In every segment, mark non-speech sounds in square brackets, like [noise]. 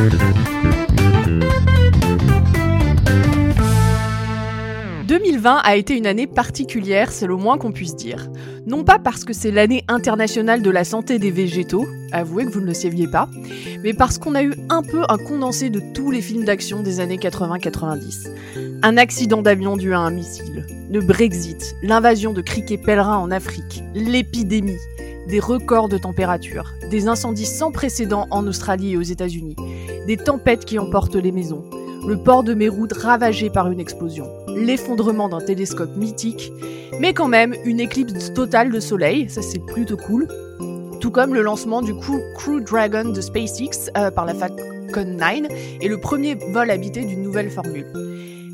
« 2020 a été une année particulière, c'est le moins qu'on puisse dire. Non pas parce que c'est l'année internationale de la santé des végétaux, avouez que vous ne le saviez pas, mais parce qu'on a eu un peu un condensé de tous les films d'action des années 80-90. Un accident d'avion dû à un missile, le Brexit, l'invasion de criquets pèlerins en Afrique, l'épidémie, des records de température, des incendies sans précédent en Australie et aux États-Unis, des tempêtes qui emportent les maisons, le port de Meyroud ravagé par une explosion, l'effondrement d'un télescope mythique, mais quand même une éclipse totale de soleil, ça c'est plutôt cool, tout comme le lancement du Crew Dragon de SpaceX euh, par la Falcon 9 et le premier vol habité d'une nouvelle formule.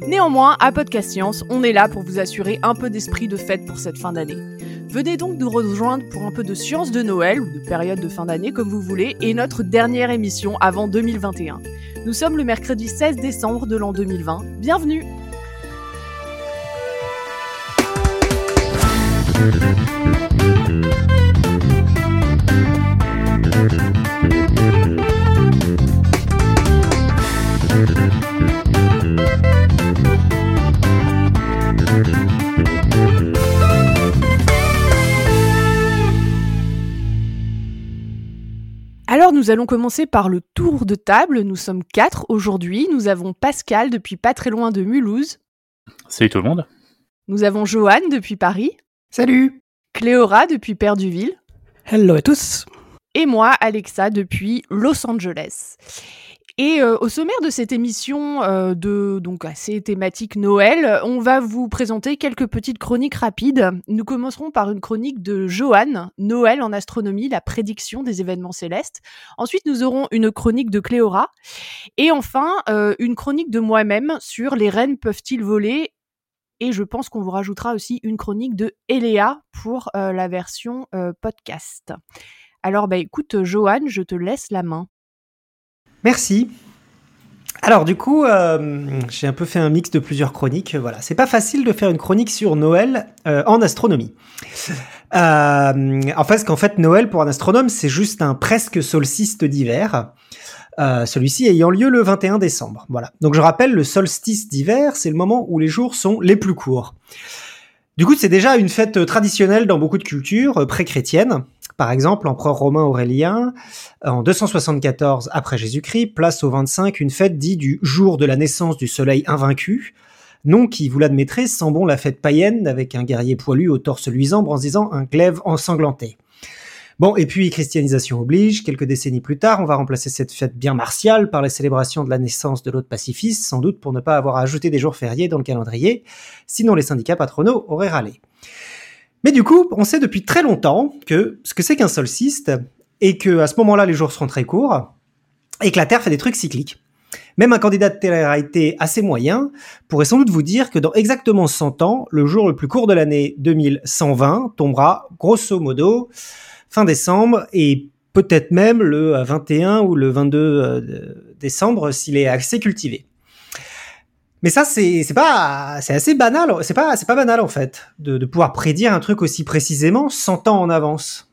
Néanmoins, à Podcast Science, on est là pour vous assurer un peu d'esprit de fête pour cette fin d'année. Venez donc nous rejoindre pour un peu de science de Noël ou de période de fin d'année comme vous voulez et notre dernière émission avant 2021. Nous sommes le mercredi 16 décembre de l'an 2020. Bienvenue nous allons commencer par le tour de table. Nous sommes quatre aujourd'hui. Nous avons Pascal depuis pas très loin de Mulhouse. Salut tout le monde. Nous avons Johan depuis Paris. Salut. Cléora depuis Perduville. Hello à tous. Et moi, Alexa, depuis Los Angeles. Et euh, au sommaire de cette émission euh, de donc assez thématique Noël, on va vous présenter quelques petites chroniques rapides. Nous commencerons par une chronique de Johan, Noël en astronomie, la prédiction des événements célestes. Ensuite, nous aurons une chronique de Cléora. Et enfin, euh, une chronique de moi-même sur les rennes peuvent-ils voler et je pense qu'on vous rajoutera aussi une chronique de Eléa pour la version podcast. Alors, bah, écoute, Johan, je te laisse la main. Merci. Alors du coup, euh, j'ai un peu fait un mix de plusieurs chroniques. Voilà, c'est pas facile de faire une chronique sur Noël euh, en astronomie. [laughs] Euh, en fait, qu'en fait, Noël pour un astronome, c'est juste un presque solstice d'hiver. Celui-ci ayant lieu le 21 décembre. Voilà. Donc je rappelle, le solstice d'hiver, c'est le moment où les jours sont les plus courts. Du coup, c'est déjà une fête traditionnelle dans beaucoup de cultures pré-chrétiennes. Par exemple, l'empereur romain Aurélien, en 274 après Jésus-Christ, place au 25 une fête dite du jour de la naissance du soleil invaincu, nom qui, vous l'admettrez, sent bon la fête païenne avec un guerrier poilu au torse luisant brandissant un glaive ensanglanté. Bon, et puis christianisation oblige, quelques décennies plus tard, on va remplacer cette fête bien martiale par la célébration de la naissance de l'autre pacifiste, sans doute pour ne pas avoir ajouté des jours fériés dans le calendrier, sinon les syndicats patronaux auraient râlé. Mais du coup, on sait depuis très longtemps que ce que c'est qu'un solstice et que à ce moment-là les jours seront très courts et que la Terre fait des trucs cycliques. Même un candidat de télé assez moyen pourrait sans doute vous dire que dans exactement 100 ans, le jour le plus court de l'année 2120 tombera grosso modo fin décembre et peut-être même le 21 ou le 22 euh, décembre s'il est assez cultivé. Mais ça, c'est pas, assez banal. C'est pas, banal en fait de, pouvoir prédire un truc aussi précisément 100 ans en avance.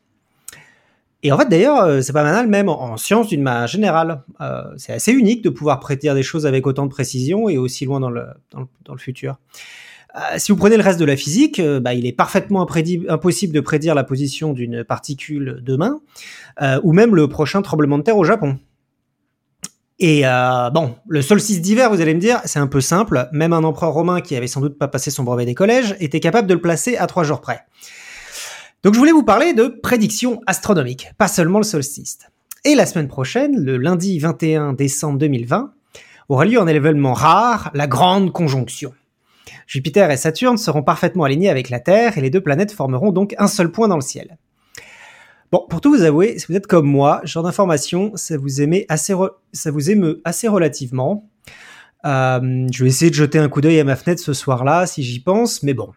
Et en fait, d'ailleurs, euh, c'est pas banal même en, science d'une manière générale. Euh, c'est assez unique de pouvoir prédire des choses avec autant de précision et aussi loin dans le, futur. Euh, si vous prenez le reste de la physique, bah, il est parfaitement impossible de prédire la position d'une particule demain, ou même le prochain tremblement de terre au Japon. Et euh, bon, le solstice d'hiver, vous allez me dire, c'est un peu simple. Même un empereur romain qui avait sans doute pas passé son brevet des collèges était capable de le placer à trois jours près. Donc je voulais vous parler de prédictions astronomiques, pas seulement le solstice. Et la semaine prochaine, le lundi 21 décembre 2020, aura lieu un événement rare, la grande conjonction. Jupiter et Saturne seront parfaitement alignés avec la Terre et les deux planètes formeront donc un seul point dans le ciel. Bon, pour tout vous avouer, si vous êtes comme moi, ce genre d'information, ça vous émeut assez, ça vous émeut assez relativement. Euh, je vais essayer de jeter un coup d'œil à ma fenêtre ce soir-là, si j'y pense, mais bon.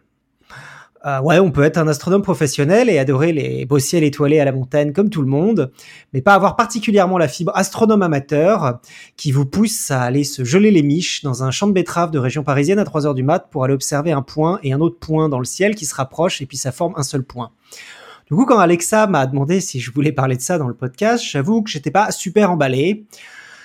Euh, ouais, on peut être un astronome professionnel et adorer les beaux ciels étoilés à la montagne comme tout le monde, mais pas avoir particulièrement la fibre astronome amateur qui vous pousse à aller se geler les miches dans un champ de betteraves de région parisienne à 3 heures du mat pour aller observer un point et un autre point dans le ciel qui se rapprochent et puis ça forme un seul point. Du coup, quand Alexa m'a demandé si je voulais parler de ça dans le podcast, j'avoue que j'étais pas super emballé.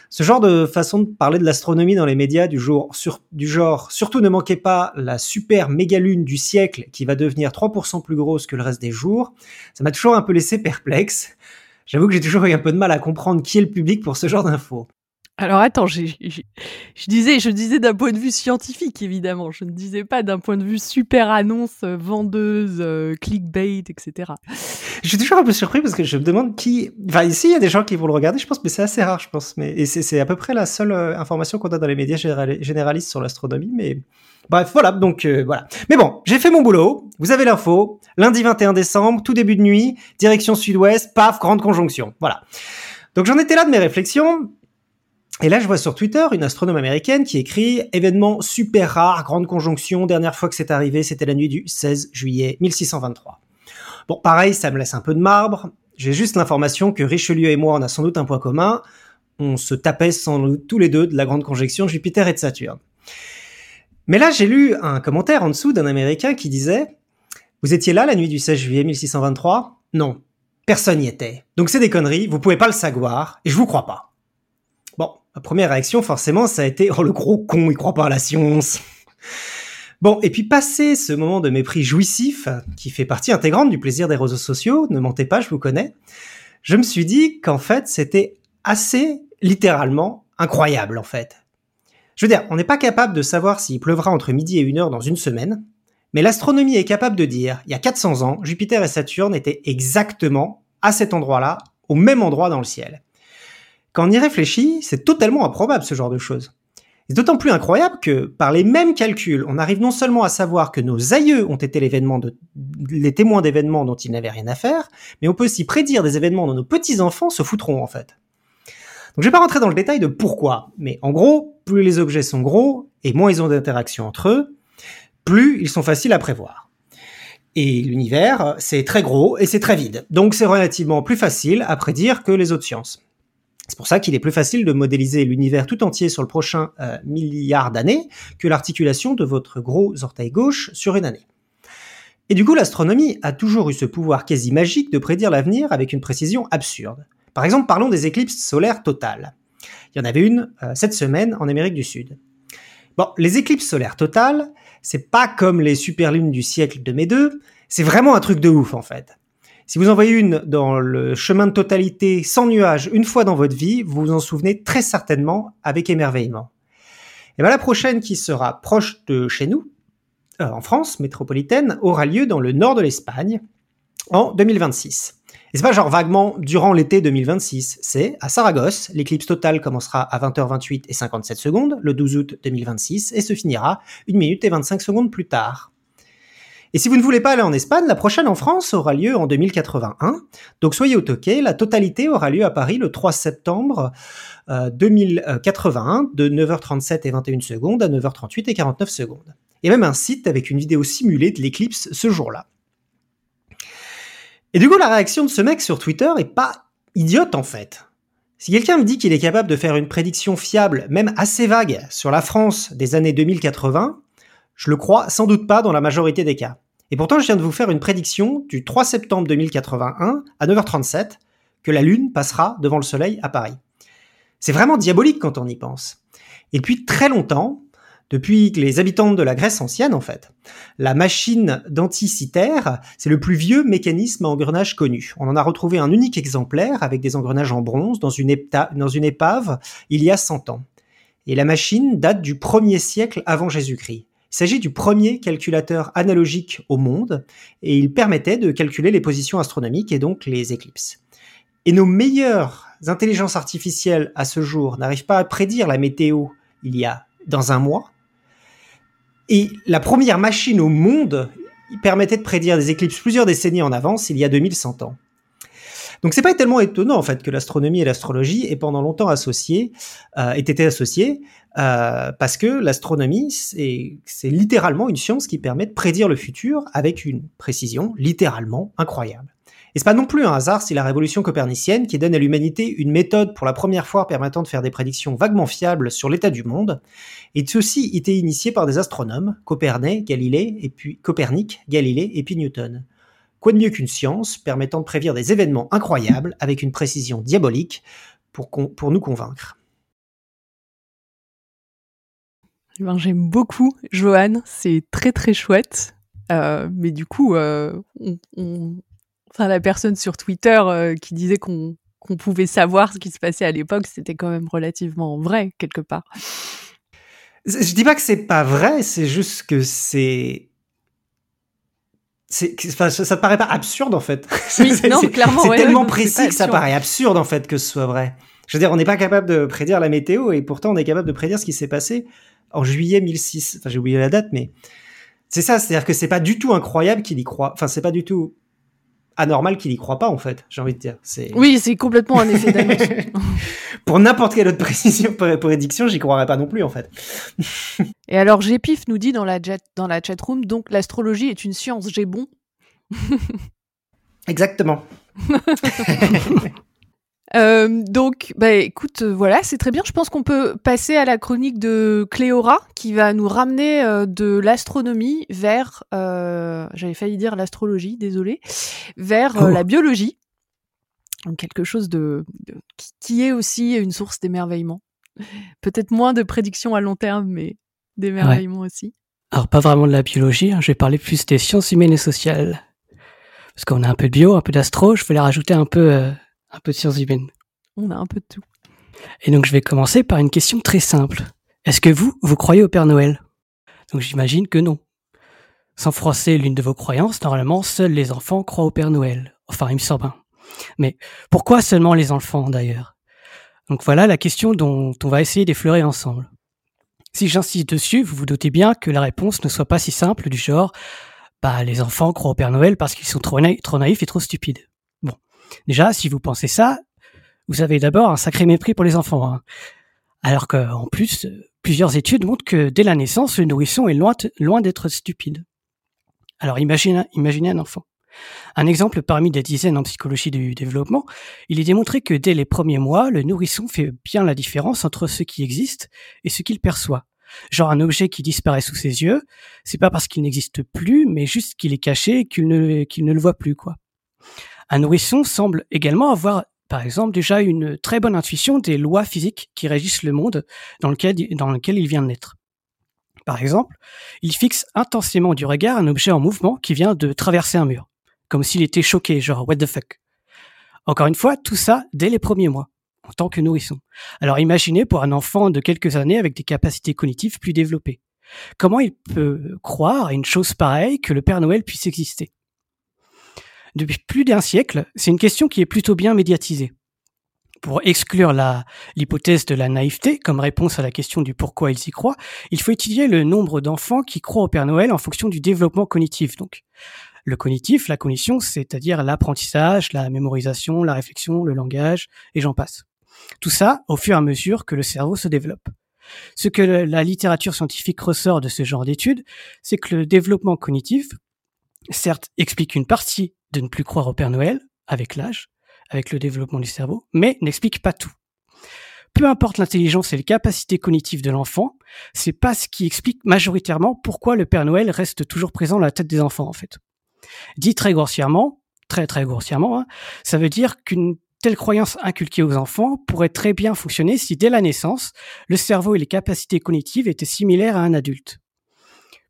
Ce genre de façon de parler de l'astronomie dans les médias du, genre surtout ne manquez pas la super méga lune du siècle qui va devenir 3% plus grosse que le reste des jours, ça m'a toujours un peu laissé perplexe. J'avoue que j'ai toujours eu un peu de mal à comprendre qui est le public pour ce genre d'infos. Alors attends, je disais, je disais d'un point de vue scientifique évidemment. Je ne disais pas d'un point de vue super annonce, euh, vendeuse, euh, clickbait, etc. Je suis toujours un peu surpris parce que je me demande qui. Enfin, ici, il y a des gens qui vont le regarder, je pense, mais c'est assez rare, je pense. Mais et c'est à peu près la seule euh, information qu'on a dans les médias généralistes sur l'astronomie. Mais bref, voilà. Donc voilà. Mais bon, j'ai fait mon boulot. Vous avez l'info. Lundi 21 décembre, tout début de nuit, direction sud-ouest, paf, grande conjonction. Voilà. Donc j'en étais là de mes réflexions. Et là, je vois sur Twitter une astronome américaine qui écrit événement super rare, grande conjonction. Dernière fois que c'est arrivé, c'était la nuit du 16 juillet 1623. Bon, pareil, ça me laisse un peu de marbre. J'ai juste l'information que Richelieu et moi, on a sans doute un point commun. On se tapait sans doute tous les deux de la grande conjonction Jupiter et de Saturne. Mais là, j'ai lu un commentaire en dessous d'un Américain qui disait Vous étiez là la nuit du 16 juillet 1623 Non, personne n'y était. Donc c'est des conneries, vous pouvez pas le savoir, et je vous crois pas. Ma première réaction, forcément, ça a été Oh, le gros con, il croit pas à la science. Bon, et puis passé ce moment de mépris jouissif, qui fait partie intégrante du plaisir des réseaux sociaux, ne mentez pas, je vous connais, je me suis dit qu'en fait, c'était assez littéralement incroyable, en fait. Je veux dire, on n'est pas capable de savoir s'il pleuvra entre midi et une heure dans une semaine, mais l'astronomie est capable de dire, il y a 400 ans, Jupiter et Saturne étaient exactement à cet endroit-là, au même endroit dans le ciel. Quand on y réfléchit, c'est totalement improbable ce genre de choses. C'est d'autant plus incroyable que, par les mêmes calculs, on arrive non seulement à savoir que nos aïeux ont été les témoins d'événements dont ils n'avaient rien à faire, mais on peut aussi prédire des événements dont nos petits-enfants se foutront, en fait. Donc je vais pas rentrer dans le détail de pourquoi, mais en gros, plus les objets sont gros et moins ils ont d'interactions entre eux, plus ils sont faciles à prévoir. Et l'univers, c'est très gros et c'est très vide. Donc c'est relativement plus facile à prédire que les autres sciences. C'est pour ça qu'il est plus facile de modéliser l'univers tout entier sur le prochain euh, milliard d'années que l'articulation de votre gros orteil gauche sur une année. Et du coup, l'astronomie a toujours eu ce pouvoir quasi magique de prédire l'avenir avec une précision absurde. Par exemple, parlons des éclipses solaires totales. Il y en avait une euh, cette semaine en Amérique du Sud. Bon, les éclipses solaires totales, c'est pas comme les superlunes du siècle de mes deux, c'est vraiment un truc de ouf en fait. Si vous en voyez une dans le chemin de totalité sans nuages une fois dans votre vie, vous vous en souvenez très certainement avec émerveillement. Et bien la prochaine qui sera proche de chez nous, euh, en France métropolitaine, aura lieu dans le nord de l'Espagne en 2026. Et c'est pas genre vaguement durant l'été 2026, c'est à Saragosse, l'éclipse totale commencera à 20h28 et 57 secondes le 12 août 2026 et se finira 1 minute et 25 secondes plus tard. Et si vous ne voulez pas aller en Espagne, la prochaine en France aura lieu en 2081. Donc soyez au toquet, la totalité aura lieu à Paris le 3 septembre 2081 euh, de 9h37 et 21 secondes à 9h38 et 49 secondes. Et même un site avec une vidéo simulée de l'éclipse ce jour-là. Et du coup, la réaction de ce mec sur Twitter est pas idiote en fait. Si quelqu'un me dit qu'il est capable de faire une prédiction fiable, même assez vague, sur la France des années 2080, je le crois sans doute pas dans la majorité des cas. Et pourtant, je viens de vous faire une prédiction du 3 septembre 2081 à 9h37 que la Lune passera devant le Soleil à Paris. C'est vraiment diabolique quand on y pense. Et depuis très longtemps, depuis les habitants de la Grèce ancienne en fait, la machine d'anticitaire, c'est le plus vieux mécanisme à engrenage connu. On en a retrouvé un unique exemplaire avec des engrenages en bronze dans une, dans une épave il y a 100 ans. Et la machine date du 1er siècle avant Jésus-Christ. Il s'agit du premier calculateur analogique au monde et il permettait de calculer les positions astronomiques et donc les éclipses. Et nos meilleures intelligences artificielles à ce jour n'arrivent pas à prédire la météo il y a dans un mois. Et la première machine au monde permettait de prédire des éclipses plusieurs décennies en avance il y a 2100 ans. Donc c'est pas tellement étonnant en fait que l'astronomie et l'astrologie aient pendant longtemps associé, euh, aient été associées, euh, parce que l'astronomie c'est littéralement une science qui permet de prédire le futur avec une précision littéralement incroyable. Et c'est pas non plus un hasard si la révolution copernicienne, qui donne à l'humanité une méthode pour la première fois permettant de faire des prédictions vaguement fiables sur l'état du monde, et ceci était initié par des astronomes, Copernic, Galilée, et puis Copernic, Galilée et puis Newton. Quoi de mieux qu'une science permettant de prédire des événements incroyables avec une précision diabolique pour, pour nous convaincre? Eh ben, j'aime beaucoup, Johan. C'est très très chouette. Euh, mais du coup, euh, on, enfin, la personne sur Twitter euh, qui disait qu'on qu'on pouvait savoir ce qui se passait à l'époque, c'était quand même relativement vrai quelque part. Je dis pas que c'est pas vrai, c'est juste que c'est, enfin, ça, te paraît pas absurde en fait. [laughs] Oui, non, clairement. C'est tellement précis que ça paraît absurde en fait que ce soit vrai. Je veux dire, on n'est pas capable de prédire la météo et pourtant on est capable de prédire ce qui s'est passé en juillet 1006. Enfin, j'ai oublié la date, mais c'est ça. C'est-à-dire que c'est pas du tout incroyable qu'il y croit. Enfin, c'est pas du tout anormal qu'il y croit pas en fait. J'ai envie de dire. C'est oui, c'est complètement un effet d'annonce. [laughs] Pour n'importe quelle autre précision, prédiction, j'y croirais pas non plus en fait. [laughs] et alors, Gpif nous dit dans la jet, dans la chat room, donc l'astrologie est une science. J'ai bon. Exactement. [laughs] Euh, donc, bah écoute, euh, voilà, c'est très bien. Je pense qu'on peut passer à la chronique de Cléora, qui va nous ramener euh, de l'astronomie vers, j'avais failli dire l'astrologie, désolé, vers oh. la biologie. Donc quelque chose de, qui est aussi une source d'émerveillement. Peut-être moins de prédictions à long terme, mais d'émerveillement aussi. Alors pas vraiment de la biologie, hein. je vais parler plus des sciences humaines et sociales. Parce qu'on a un peu de bio, un peu d'astro, je voulais rajouter un peu un peu de sciences humaines. On a un peu de tout. Et donc je vais commencer par une question très simple. Est-ce que vous, vous croyez au Père Noël? Donc j'imagine que non. Sans froisser l'une de vos croyances, normalement, seuls les enfants croient au Père Noël. Enfin, il me semble. Mais pourquoi seulement les enfants d'ailleurs? Donc voilà la question dont on va essayer d'effleurer ensemble. Si j'insiste dessus, vous vous doutez bien que la réponse ne soit pas si simple du genre bah les enfants croient au Père Noël parce qu'ils sont trop naïfs et trop stupides. Déjà, si vous pensez ça, vous avez d'abord un sacré mépris pour les enfants. Hein. Alors qu'en plus, plusieurs études montrent que dès la naissance, le nourrisson est loin, d'être stupide. Alors imaginez, imaginez un enfant. Un exemple parmi des dizaines en psychologie du développement, il est démontré que dès les premiers mois, le nourrisson fait bien la différence entre ce qui existe et ce qu'il perçoit. Genre un objet qui disparaît sous ses yeux, c'est pas parce qu'il n'existe plus, mais juste qu'il est caché et qu'il ne, qu'il ne le voit plus, quoi. Un nourrisson semble également avoir, par exemple, déjà une très bonne intuition des lois physiques qui régissent le monde dans lequel, il vient de naître. Par exemple, il fixe intensément du regard un objet en mouvement qui vient de traverser un mur, comme s'il était choqué, genre what the fuck. Encore une fois, tout ça dès les premiers mois, en tant que nourrisson. Alors imaginez pour un enfant de quelques années avec des capacités cognitives plus développées. Comment il peut croire à une chose pareille que le Père Noël puisse exister? Depuis plus d'un siècle, c'est une question qui est plutôt bien médiatisée. Pour exclure la, l'hypothèse de la naïveté comme réponse à la question du pourquoi ils y croient, il faut étudier le nombre d'enfants qui croient au Père Noël en fonction du développement cognitif. Donc, le cognitif, la cognition, c'est-à-dire l'apprentissage, la mémorisation, la réflexion, le langage, et j'en passe. Tout ça au fur et à mesure que le cerveau se développe. Ce que la littérature scientifique ressort de ce genre d'études, c'est que le développement cognitif, certes, explique une partie de ne plus croire au Père Noël avec l'âge, avec le développement du cerveau, mais n'explique pas tout. Peu importe l'intelligence et les capacités cognitives de l'enfant, c'est pas ce qui explique majoritairement pourquoi le Père Noël reste toujours présent dans la tête des enfants, en fait. Dit très grossièrement, très très grossièrement, hein, ça veut dire qu'une telle croyance inculquée aux enfants pourrait très bien fonctionner si dès la naissance, le cerveau et les capacités cognitives étaient similaires à un adulte.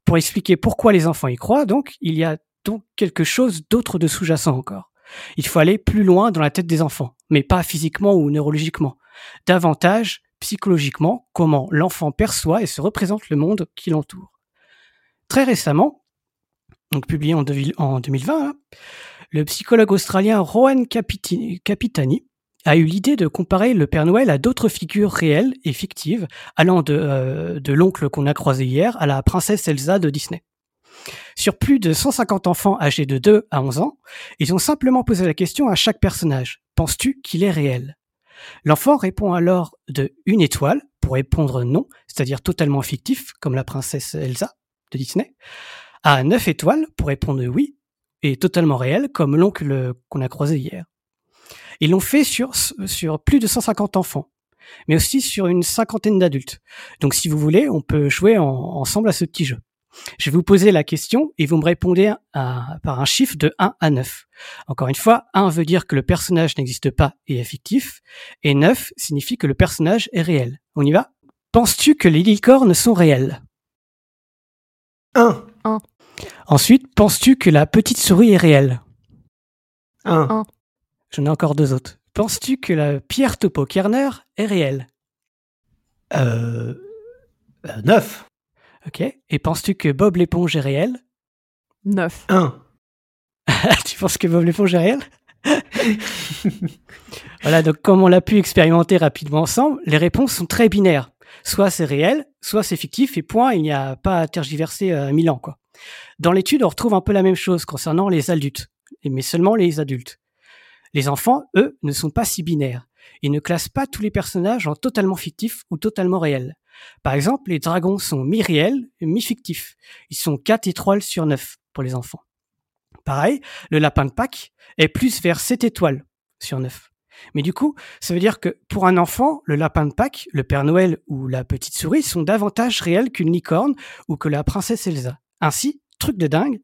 Pour expliquer pourquoi les enfants y croient, donc, il y a donc quelque chose d'autre de sous-jacent encore. Il faut aller plus loin dans la tête des enfants, mais pas physiquement ou neurologiquement. Davantage psychologiquement, comment l'enfant perçoit et se représente le monde qui l'entoure. Très récemment, donc publié en, 2020, hein, le psychologue australien Rowan Capitani a eu l'idée de comparer le Père Noël à d'autres figures réelles et fictives, allant de, euh, l'oncle qu'on a croisé hier à la princesse Elsa de Disney. Sur plus de 150 enfants âgés de 2 à 11 ans, ils ont simplement posé la question à chaque personnage. Penses-tu qu'il est réel? L'enfant répond alors de une étoile pour répondre non, c'est-à-dire totalement fictif, comme la princesse Elsa de Disney, à 9 étoiles pour répondre oui et totalement réel, comme l'oncle qu'on a croisé hier. Ils l'ont fait sur, sur plus de 150 enfants, mais aussi sur une cinquantaine d'adultes. Donc si vous voulez, on peut jouer ensemble à ce petit jeu. Je vais vous poser la question et vous me répondez par un chiffre de 1 à 9. Encore une fois, 1 veut dire que le personnage n'existe pas et est fictif, et 9 signifie que le personnage est réel. On y va? Penses-tu que les licornes sont réelles? 1. Ensuite, penses-tu que la petite souris est réelle? 1. J'en ai encore deux autres. Penses-tu que la pierre topo Kerner est réelle? Euh, 9. Ok. Et penses-tu que Bob l'éponge est réel? 9. 1. [laughs] Tu penses que Bob l'éponge est réel? [laughs] Voilà, donc comme on l'a pu expérimenter rapidement ensemble, les réponses sont très binaires. Soit c'est réel, soit c'est fictif, et point, il n'y a pas à tergiverser à mille ans. Quoi. Dans l'étude, on retrouve un peu la même chose concernant les adultes, mais seulement les adultes. Les enfants, eux, ne sont pas si binaires. Ils ne classent pas tous les personnages en totalement fictifs ou totalement réels. Par exemple, les dragons sont mi-réels, mi-fictifs. Ils sont 4 étoiles sur 9 pour les enfants. Pareil, le lapin de Pâques est plus vers 7 étoiles sur 9. Mais du coup, ça veut dire que pour un enfant, le lapin de Pâques, le Père Noël ou la petite souris sont davantage réels qu'une licorne ou que la princesse Elsa. Ainsi, truc de dingue,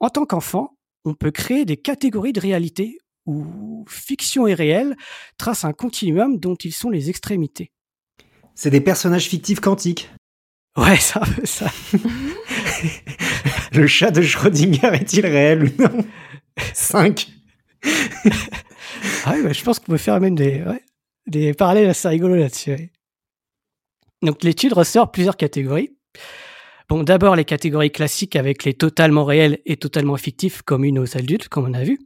en tant qu'enfant, on peut créer des catégories de réalité où fiction et réel tracent un continuum dont ils sont les extrémités. C'est des personnages fictifs quantiques. Ouais, ça, [laughs] ça. [laughs] Le chat de Schrödinger est-il réel ou non? 5. Ah oui, bah, je pense qu'on peut faire même des, ouais, des parallèles assez rigolos là-dessus. ouais. Donc l'étude ressort plusieurs catégories. Bon, d'abord les catégories classiques avec les totalement réels et totalement fictifs communes aux adultes, comme on a vu,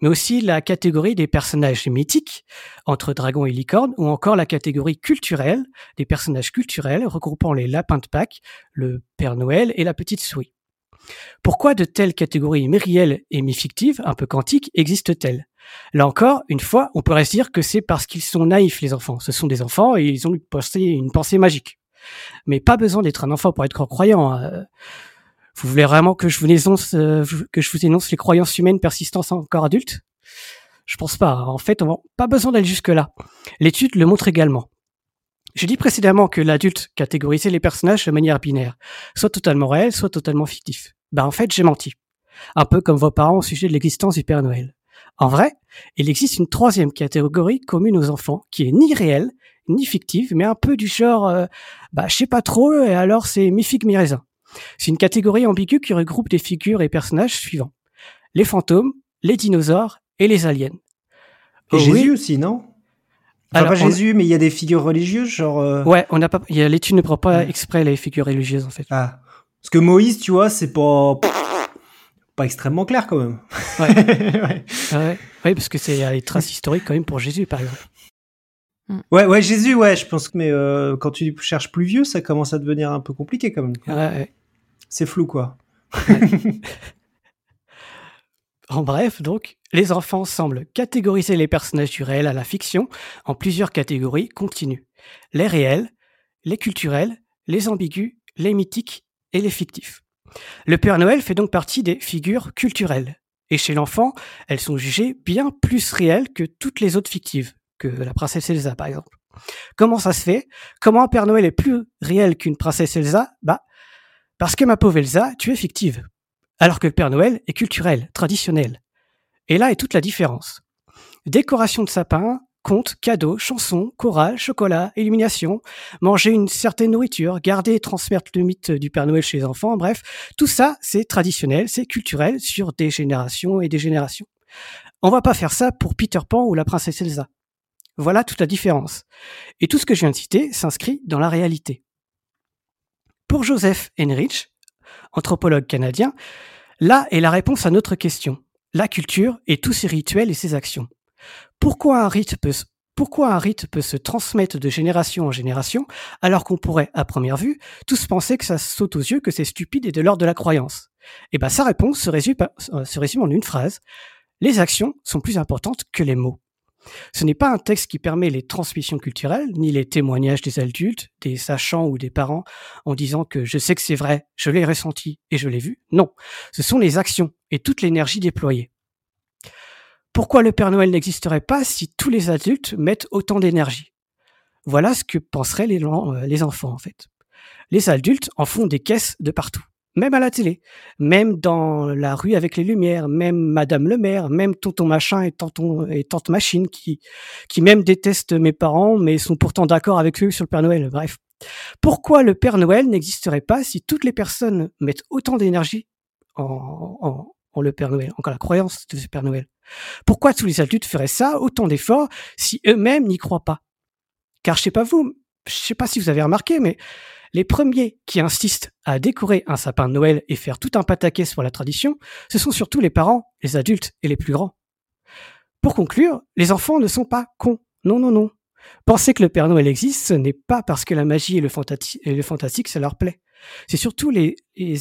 mais aussi la catégorie des personnages mythiques, entre dragons et licornes, ou encore la catégorie culturelle, des personnages culturels regroupant les lapins de Pâques, le Père Noël et la petite souris. Pourquoi de telles catégories mi-réelles et mi-fictives, un peu quantiques, existent-elles? Là encore, une fois, on pourrait se dire que c'est parce qu'ils sont naïfs, les enfants. Ce sont des enfants et ils ont une pensée, une pensée magique. Mais pas besoin d'être un enfant pour être croyant. hein. Vous voulez vraiment que je vous énonce, euh, que je vous énonce les croyances humaines persistantes encore adultes? Je pense pas. En fait, pas besoin d'aller jusque-là. L'étude le montre également. J'ai dit précédemment que l'adulte catégorisait les personnages de manière binaire, soit totalement réel, soit totalement fictif. Ben en fait, j'ai menti. Un peu comme vos parents au sujet de l'existence du Père Noël. En vrai, il existe une troisième catégorie commune aux enfants, qui est ni réelle, ni fictive, mais un peu du genre, euh, bah je sais pas trop, et alors c'est mi-figue mi-raisin. C'est une catégorie ambiguë qui regroupe des figures et personnages suivants. Les fantômes, les dinosaures et les aliens. Et Oh Jésus oui. aussi, non? Enfin, Alors, pas on- Jésus, mais il y a des figures religieuses, genre. euh, Ouais, on n'a pas, il y a- l'étude ne prend pas Ouais. exprès les figures religieuses en fait. Ah. Parce que Moïse, tu vois, c'est pas. Pas extrêmement clair quand même. Ouais. [laughs] ouais. Ouais, ouais, parce que c'est il y a les traces historiques quand même pour Jésus par exemple. Ouais, ouais, Jésus, ouais, je pense que, mais euh, quand tu cherches plus vieux, ça commence à devenir un peu compliqué quand même. Ouais, ouais. C'est flou, quoi. [laughs] En bref, donc, les enfants semblent catégoriser les personnages du réel à la fiction en plusieurs catégories continues. Les réels, les culturels, les ambigus, les mythiques et les fictifs. Le Père Noël fait donc partie des figures culturelles. Et chez l'enfant, elles sont jugées bien plus réelles que toutes les autres fictives, la princesse Elsa par exemple. Comment ça se fait? Comment un Père Noël est plus réel qu'une princesse Elsa? Bah, parce que ma pauvre Elsa, tu es fictive alors que le Père Noël est culturel, traditionnel. Et là est toute la différence. Décoration de sapin, contes, cadeaux, chansons, chorale, chocolat, illumination, manger une certaine nourriture, garder et transmettre le mythe du Père Noël chez les enfants, bref, tout ça c'est traditionnel, c'est culturel sur des générations et des générations. On va pas faire ça pour Peter Pan ou la princesse Elsa. Voilà toute la différence. Et tout ce que je viens de citer s'inscrit dans la réalité. Pour Joseph Henrich, anthropologue canadien, là est la réponse à notre question. La culture et tous ses rituels et ses actions. Pourquoi un rite peut, se- transmettre de génération en génération alors qu'on pourrait, à première vue, tous penser que ça saute aux yeux, que c'est stupide et de l'ordre de la croyance? Eh ben, sa réponse euh, se résume en une phrase. Les actions sont plus importantes que les mots. Ce n'est pas un texte qui permet les transmissions culturelles, ni les témoignages des adultes, des sachants ou des parents en disant que je sais que c'est vrai, je l'ai ressenti et je l'ai vu. Non, ce sont les actions et toute l'énergie déployée. Pourquoi le Père Noël n'existerait pas si tous les adultes mettent autant d'énergie? Voilà ce que penseraient euh, les enfants en fait. Les adultes en font des caisses de partout, même à la télé, même dans la rue avec les lumières, même Madame le maire, même tonton machin et, tonton, et tante machine qui, qui même détestent mes parents mais sont pourtant d'accord avec eux sur le Père Noël. Bref. Pourquoi le Père Noël n'existerait pas si toutes les personnes mettent autant d'énergie en, en, le Père Noël, encore la croyance de ce Père Noël? Pourquoi tous les adultes feraient ça, autant d'efforts, si eux-mêmes n'y croient pas? Car je sais pas vous, je sais pas si vous avez remarqué, mais les premiers qui insistent à décorer un sapin de Noël et faire tout un pataquès sur la tradition, ce sont surtout les parents, les adultes et les plus grands. Pour conclure, les enfants ne sont pas cons. Non, non, non. Penser que le Père Noël existe, ce n'est pas parce que la magie et le, fantastique, ça leur plaît. C'est surtout les,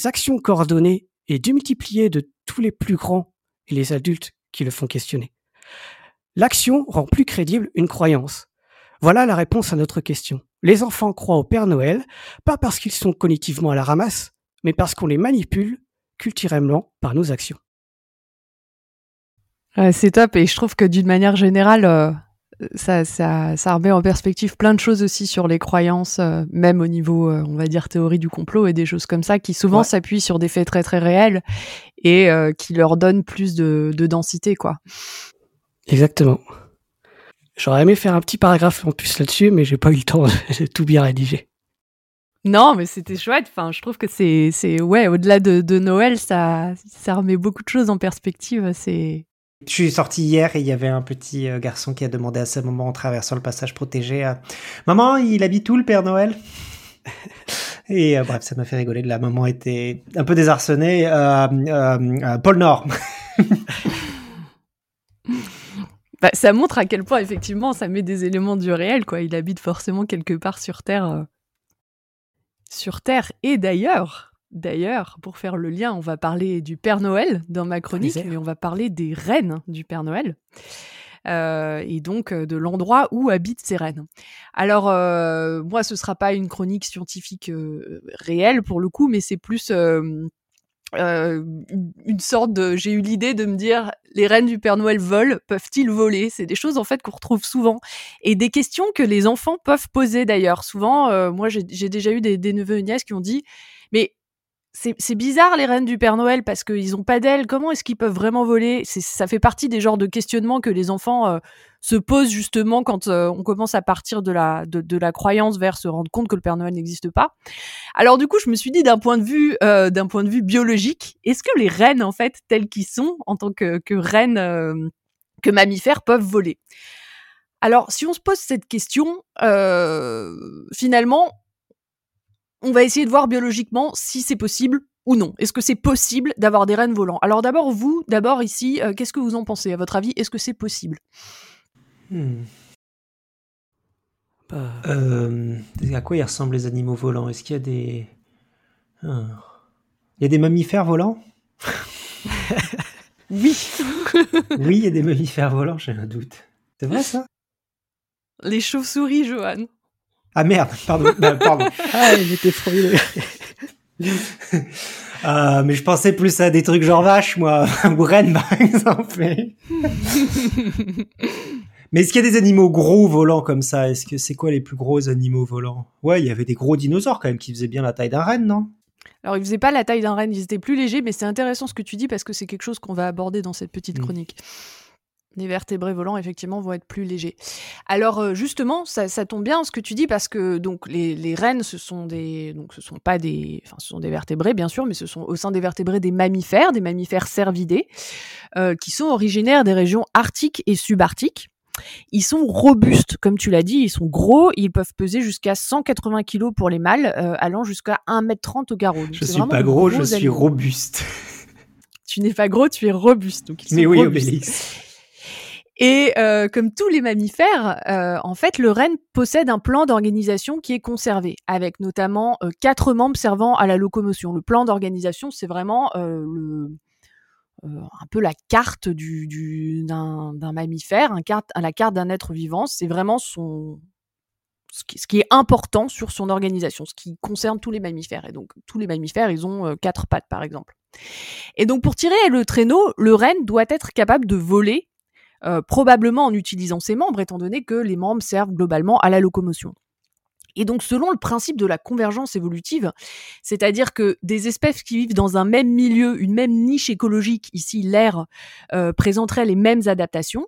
actions coordonnées et démultipliées de tous les plus grands et les adultes qui le font questionner. L'action rend plus crédible une croyance. Voilà la réponse à notre question. Les enfants croient au Père Noël, pas parce qu'ils sont cognitivement à la ramasse, mais parce qu'on les manipule culturellement par nos actions. c'est top et je trouve que d'une manière générale, euh, ça, ça, ça, remet en perspective plein de choses aussi sur les croyances, euh, même au niveau, euh, on va dire, théorie du complot et des choses comme ça, qui souvent s'appuient sur des faits très très réels et qui leur donnent plus de, de densité, quoi. Exactement. J'aurais aimé faire un petit paragraphe en plus là-dessus, mais j'ai pas eu le temps de tout bien rédiger. Non, mais c'était chouette. Enfin, je trouve que c'est, c'est ouais, au-delà de, de, Noël, ça, ça remet beaucoup de choses en perspective. C'est. Je suis sorti hier et il y avait un petit euh, garçon qui a demandé à sa maman en traversant le passage protégé à Maman, il habite où le Père Noël? [laughs] Et euh, bref, ça m'a fait rigoler. La maman était un peu désarçonnée. Euh, euh pôle Nord. [laughs] Bah, ça montre à quel point effectivement ça met des éléments du réel quoi. Il habite forcément quelque part sur Terre, euh, sur Terre. Et d'ailleurs, d'ailleurs, pour faire le lien, on va parler du Père Noël dans ma chronique, mais on va parler des reines du Père Noël. Euh, et donc euh, de l'endroit où habitent ces reines. Alors moi, ce sera pas une chronique scientifique réelle pour le coup, mais c'est plus euh, une sorte de j'ai eu l'idée de me dire les reines du Père Noël volent peuvent-ils voler? C'est des choses en fait qu'on retrouve souvent. Et des questions que les enfants peuvent poser d'ailleurs. Souvent euh, moi j'ai déjà eu des, des neveux et nièces qui ont dit mais c'est bizarre les reines du Père Noël parce qu'ils ont pas d'ailes. Comment est-ce qu'ils peuvent vraiment voler? Ça fait partie des genres de questionnements que les enfants euh, se posent justement quand euh, on commence à partir de la de, la croyance vers se rendre compte que le Père Noël n'existe pas. Alors du coup, je me suis dit d'un point de vue euh, d'un point de vue biologique, est-ce que les reines en fait telles qu'ils sont en tant que, que reines que mammifères peuvent voler? Alors si on se pose cette question, finalement on va essayer de voir biologiquement si c'est possible ou non. Est-ce que c'est possible d'avoir des rennes volants? Alors d'abord, vous, d'abord ici, euh, qu'est-ce que vous en pensez? À votre avis, est-ce que c'est possible? Hmm. bah, euh, À quoi ils ressemblent les animaux volants? Est-ce qu'il y a des... Ah. Il y a des mammifères volants? [laughs] Oui. [laughs] oui, il y a des mammifères volants, j'ai un doute. C'est vrai ça? Les chauves-souris, Johan. Ah merde, pardon. [laughs] Bah, pardon. ah, il était frustré. [laughs] Euh, mais je pensais plus à des trucs genre vache, moi, [laughs] ou reine, par exemple. mais est-ce qu'il y a des animaux gros volants comme ça? Est-ce que c'est quoi les plus gros animaux volants? Ouais, il y avait des gros dinosaures quand même qui faisaient bien la taille d'un renne, non? Alors, ils faisaient pas la taille d'un renne, ils étaient plus légers, mais c'est intéressant ce que tu dis parce que c'est quelque chose qu'on va aborder dans cette petite mm. chronique les vertébrés volants effectivement vont être plus légers. Alors euh, justement, ça, tombe bien ce que tu dis parce que donc les, les rennes ce sont des donc ce sont pas des enfin ce sont des vertébrés bien sûr, mais ce sont au sein des vertébrés des mammifères, des mammifères cervidés euh, qui sont originaires des régions arctiques et subarctiques. Ils sont robustes, comme tu l'as dit, ils sont gros, ils peuvent peser jusqu'à 180 kg pour les mâles, euh, allant jusqu'à 1m30 au garrot. je suis pas gros, je suis robuste. Tu n'es pas gros, tu es robuste. Donc Mais oui, Obélix. Et euh, comme tous les mammifères, euh, en fait, le renne possède un plan d'organisation qui est conservé, avec notamment euh, quatre membres servant à la locomotion. Le plan d'organisation, c'est vraiment le, un peu la carte du, du, d'un, mammifère, un carte, la carte d'un être vivant. C'est vraiment son, ce qui, ce qui, est important sur son organisation, ce qui concerne tous les mammifères. Et donc, tous les mammifères, ils ont quatre pattes, par exemple. Et donc, pour tirer le traîneau, le renne doit être capable de voler euh, probablement en utilisant ses membres, étant donné que les membres servent globalement à la locomotion. Et donc, selon le principe de la convergence évolutive, c'est-à-dire que des espèces qui vivent dans un même milieu, une même niche écologique, ici l'air, euh, présenteraient les mêmes adaptations,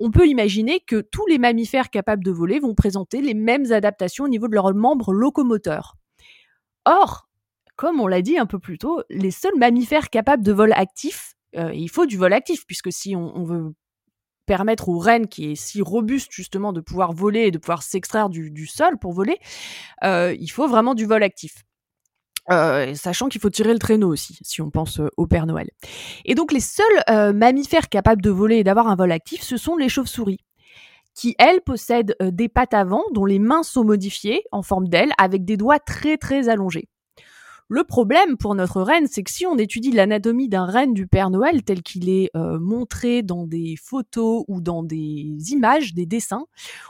on peut imaginer que tous les mammifères capables de voler vont présenter les mêmes adaptations au niveau de leurs membres locomoteurs. Or, comme on l'a dit un peu plus tôt, les seuls mammifères capables de vol actif, euh, il faut du vol actif, puisque si on veut permettre aux rennes, qui est si robuste justement, de pouvoir voler et de pouvoir s'extraire du, sol pour voler, euh, il faut vraiment du vol actif. Euh, sachant qu'il faut tirer le traîneau aussi, si on pense euh, au Père Noël. Et donc les seuls mammifères capables de voler et d'avoir un vol actif, ce sont les chauves-souris, qui elles possèdent des pattes avant dont les mains sont modifiées en forme d'ailes avec des doigts très très allongés. Le problème pour notre reine, c'est que si on étudie l'anatomie d'un renne du Père Noël tel qu'il est euh, montré dans des photos ou dans des images, des dessins,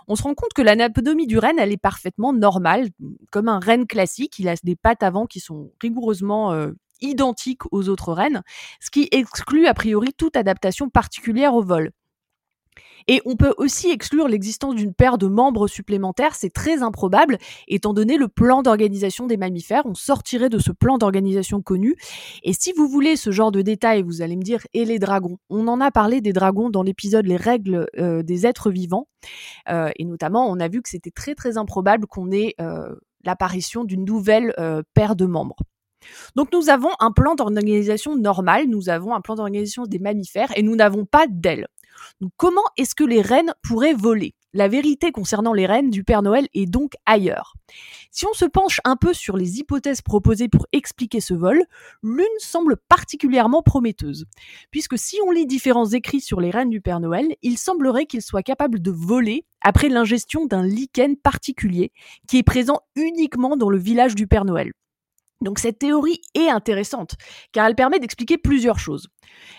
on se rend compte que l'anatomie du renne, elle est parfaitement normale, comme un renne classique. Il a des pattes avant qui sont rigoureusement euh, identiques aux autres rennes, ce qui exclut a priori toute adaptation particulière au vol. Et on peut aussi exclure l'existence d'une paire de membres supplémentaires, c'est très improbable, étant donné le plan d'organisation des mammifères, on sortirait de ce plan d'organisation connu. Et si vous voulez ce genre de détails, vous allez me dire, et les dragons? On en a parlé des dragons dans l'épisode Les règles euh, des êtres vivants, euh, et notamment on a vu que c'était très très improbable qu'on ait euh, l'apparition d'une nouvelle paire de membres. Donc nous avons un plan d'organisation normal, nous avons un plan d'organisation des mammifères et nous n'avons pas d'ailes. Comment est-ce que les rennes pourraient voler? La vérité concernant les rennes du Père Noël est donc ailleurs. Si on se penche un peu sur les hypothèses proposées pour expliquer ce vol, l'une semble particulièrement prometteuse, puisque si on lit différents écrits sur les rennes du Père Noël, il semblerait qu'ils soient capables de voler après l'ingestion d'un lichen particulier qui est présent uniquement dans le village du Père Noël. Donc cette théorie est intéressante, car elle permet d'expliquer plusieurs choses.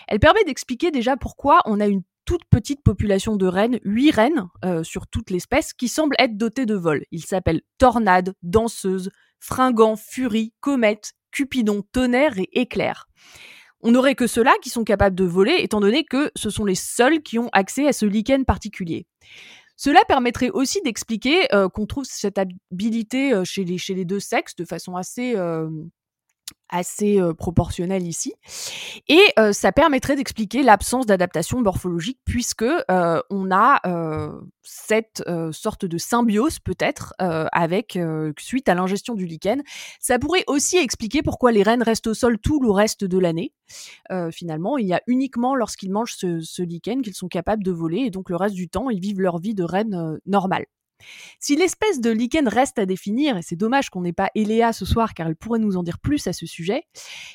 Elle permet d'expliquer déjà pourquoi on a une toute petite population de rennes, huit rennes euh, sur toute l'espèce, qui semblent être dotées de vol. Ils s'appellent Tornade, Danseuse, Fringant, Furie, Comète, Cupidon, Tonnerre et Éclair. On n'aurait que ceux-là qui sont capables de voler, étant donné que ce sont les seuls qui ont accès à ce lichen particulier. Cela permettrait aussi d'expliquer euh, qu'on trouve cette habilité euh, chez, les, chez les deux sexes de façon assez assez euh, proportionnel ici. Et ça permettrait d'expliquer l'absence d'adaptation morphologique puisque on a cette sorte de symbiose peut-être avec suite à l'ingestion du lichen. Ça pourrait aussi expliquer pourquoi les rennes restent au sol tout le reste de l'année. finalement, il y a uniquement lorsqu'ils mangent ce, ce lichen qu'ils sont capables de voler et donc le reste du temps, ils vivent leur vie de reine normale. Si l'espèce de lichen reste à définir, et c'est dommage qu'on n'ait pas Eléa ce soir car elle pourrait nous en dire plus à ce sujet,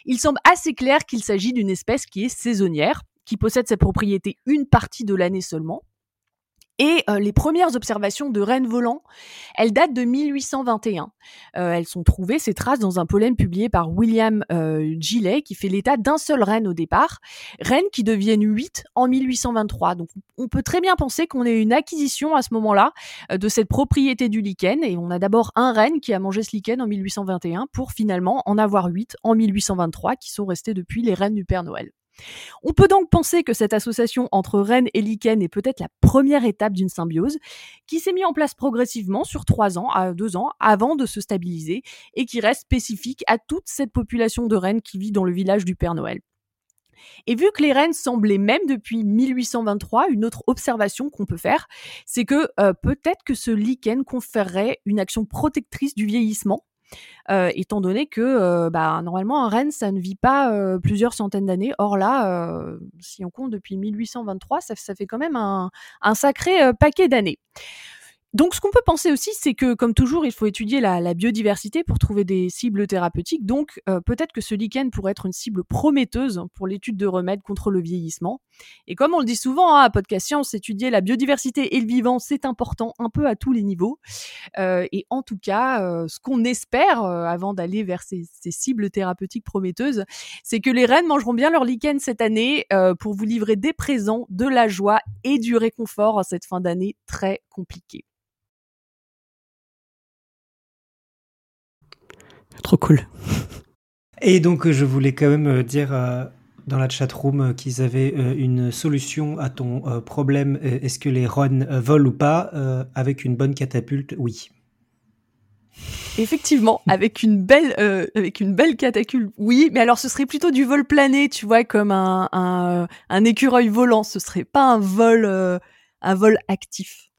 il semble assez clair qu'il s'agit d'une espèce qui est saisonnière, qui possède cette propriété une partie de l'année seulement, et euh, les premières observations de rennes volants, elles datent de 1821. Euh, elles sont trouvées, ces traces, dans un pollen publié par William euh, Gillet, qui fait l'état d'un seul renne au départ, rennes qui deviennent 8 en 1823. Donc on peut très bien penser qu'on ait une acquisition à ce moment-là de cette propriété du lichen, et on a d'abord un renne qui a mangé ce lichen en 1821 pour finalement en avoir 8 en 1823 qui sont restés depuis les rennes du Père Noël. On peut donc penser que cette association entre reine et lichen est peut-être la première étape d'une symbiose qui s'est mise en place progressivement sur trois ans à deux ans avant de se stabiliser et qui reste spécifique à toute cette population de rennes qui vit dans le village du Père Noël. Et vu que les rennes semblent les mêmes depuis 1823, une autre observation qu'on peut faire, c'est que euh, peut-être que ce lichen conférerait une action protectrice du vieillissement étant donné que euh, bah, normalement un renne ça ne vit pas euh, plusieurs centaines d'années. Or là, si on compte depuis 1823, ça, fait quand même un sacré paquet d'années. Donc, ce qu'on peut penser aussi, c'est que, comme toujours, il faut étudier la, biodiversité pour trouver des cibles thérapeutiques. Donc, euh, peut-être que ce lichen pourrait être une cible prometteuse pour l'étude de remèdes contre le vieillissement. Et comme on le dit souvent hein, à Podcast Science, étudier la biodiversité et le vivant, c'est important un peu à tous les niveaux. Euh, et en tout cas, euh, ce qu'on espère avant d'aller vers ces, ces, cibles thérapeutiques prometteuses, c'est que les rennes mangeront bien leur lichen cette année pour vous livrer des présents, de la joie et du réconfort à cette fin d'année très compliquée. Trop cool. Et donc, je voulais quand même euh, dire euh, dans la chatroom euh, qu'ils avaient une solution à ton problème. Est-ce que les runs volent ou pas Avec une bonne catapulte, oui. Effectivement, [laughs] avec une belle, euh, avec une belle cataculte. Oui, mais alors ce serait plutôt du vol plané, tu vois, comme un, un, un écureuil volant. Ce serait pas un vol, euh, un vol actif.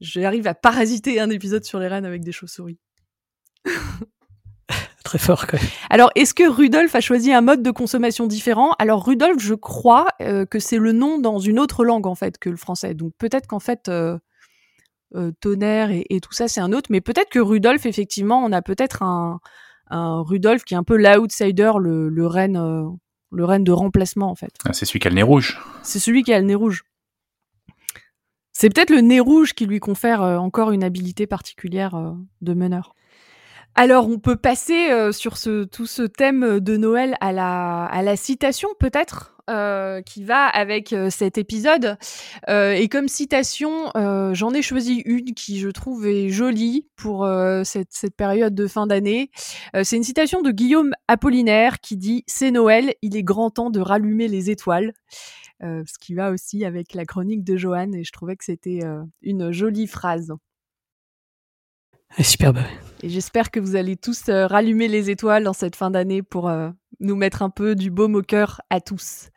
J'arrive à parasiter un épisode sur les rennes avec des chauves-souris. [laughs] Très fort, quand même. Alors, est-ce que Rudolf a choisi un mode de consommation différent? Alors, Rudolf, je crois euh, que c'est le nom dans une autre langue, en fait, que le français. Donc, peut-être qu'en fait, euh, euh, tonnerre et, et tout ça, c'est un autre. Mais peut-être que Rudolf, effectivement, on a peut-être un, un Rudolf qui est un peu l'outsider, le, le reine, euh, le reine de remplacement, en fait. Ah, c'est celui qui a le nez rouge. C'est celui qui a le nez rouge. C'est peut-être le nez rouge qui lui confère encore une habilité particulière de meneur. Alors, on peut passer euh, sur ce, tout ce thème de Noël à la, à la citation, peut-être, euh, qui va avec euh, cet épisode. Euh, et comme citation, euh, j'en ai choisi une qui, je trouve, est jolie pour euh, cette, cette période de fin d'année. Euh, C'est une citation de Guillaume Apollinaire qui dit « C'est Noël, il est grand temps de rallumer les étoiles ». Euh, ce qui va aussi avec la chronique de Johan, et je trouvais que c'était euh, une jolie phrase. Superbe. Et j'espère que vous allez tous euh, rallumer les étoiles dans cette fin d'année pour euh, nous mettre un peu du baume au cœur à tous.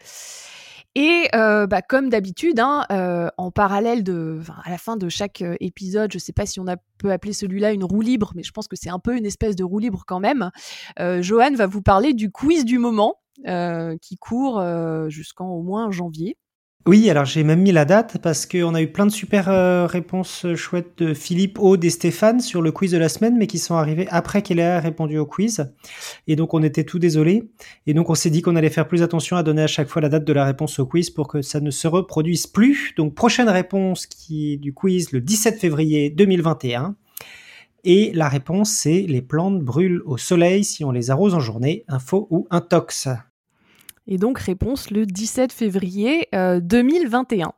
Et euh, bah, comme d'habitude, hein, euh, en parallèle de, à la fin de chaque épisode, je sais pas si on peut appeler celui-là une roue libre, mais je pense que c'est un peu une espèce de roue libre quand même. Euh, Johan va vous parler du quiz du moment qui court jusqu'en au moins janvier. Oui, alors j'ai même mis la date parce qu'on a eu plein de super euh, réponses euh, chouettes de Philippe, Aude et Stéphane sur le quiz de la semaine, mais qui sont arrivées après qu'elle ait répondu au quiz. Et donc on était tout désolés. Et donc on s'est dit qu'on allait faire plus attention à donner à chaque fois la date de la réponse au quiz pour que ça ne se reproduise plus. Donc prochaine réponse qui du quiz le 17 février 2021. Et la réponse c'est les plantes brûlent au soleil si on les arrose en journée, faux ou un tox. Et donc réponse le 17 février euh, 2021.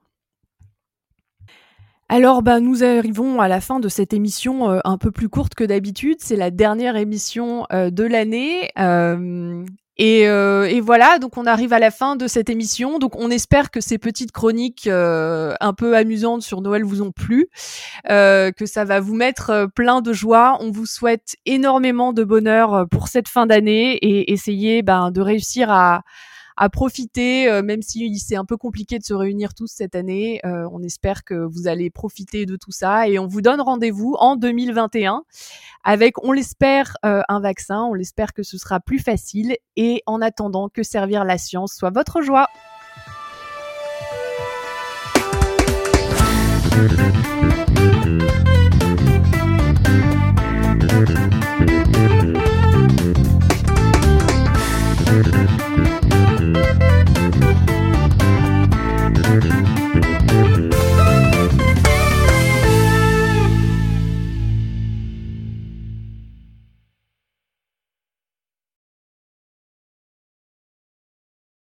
Alors bah, nous arrivons à la fin de cette émission euh, un peu plus courte que d'habitude. C'est la dernière émission euh, de l'année. Euh, et, euh, voilà, donc on arrive à la fin de cette émission. Donc on espère que ces petites chroniques euh, un peu amusantes sur Noël vous ont plu, euh, que ça va vous mettre euh, plein de joie. On vous souhaite énormément de bonheur euh, pour cette fin d'année et essayez ben, de réussir à, à profiter, euh, même si c'est un peu compliqué de se réunir tous cette année. Euh, on espère que vous allez profiter de tout ça et on vous donne rendez-vous en 2021 avec, on l'espère, euh, un vaccin. On l'espère que ce sera plus facile et en attendant que servir la science soit votre joie.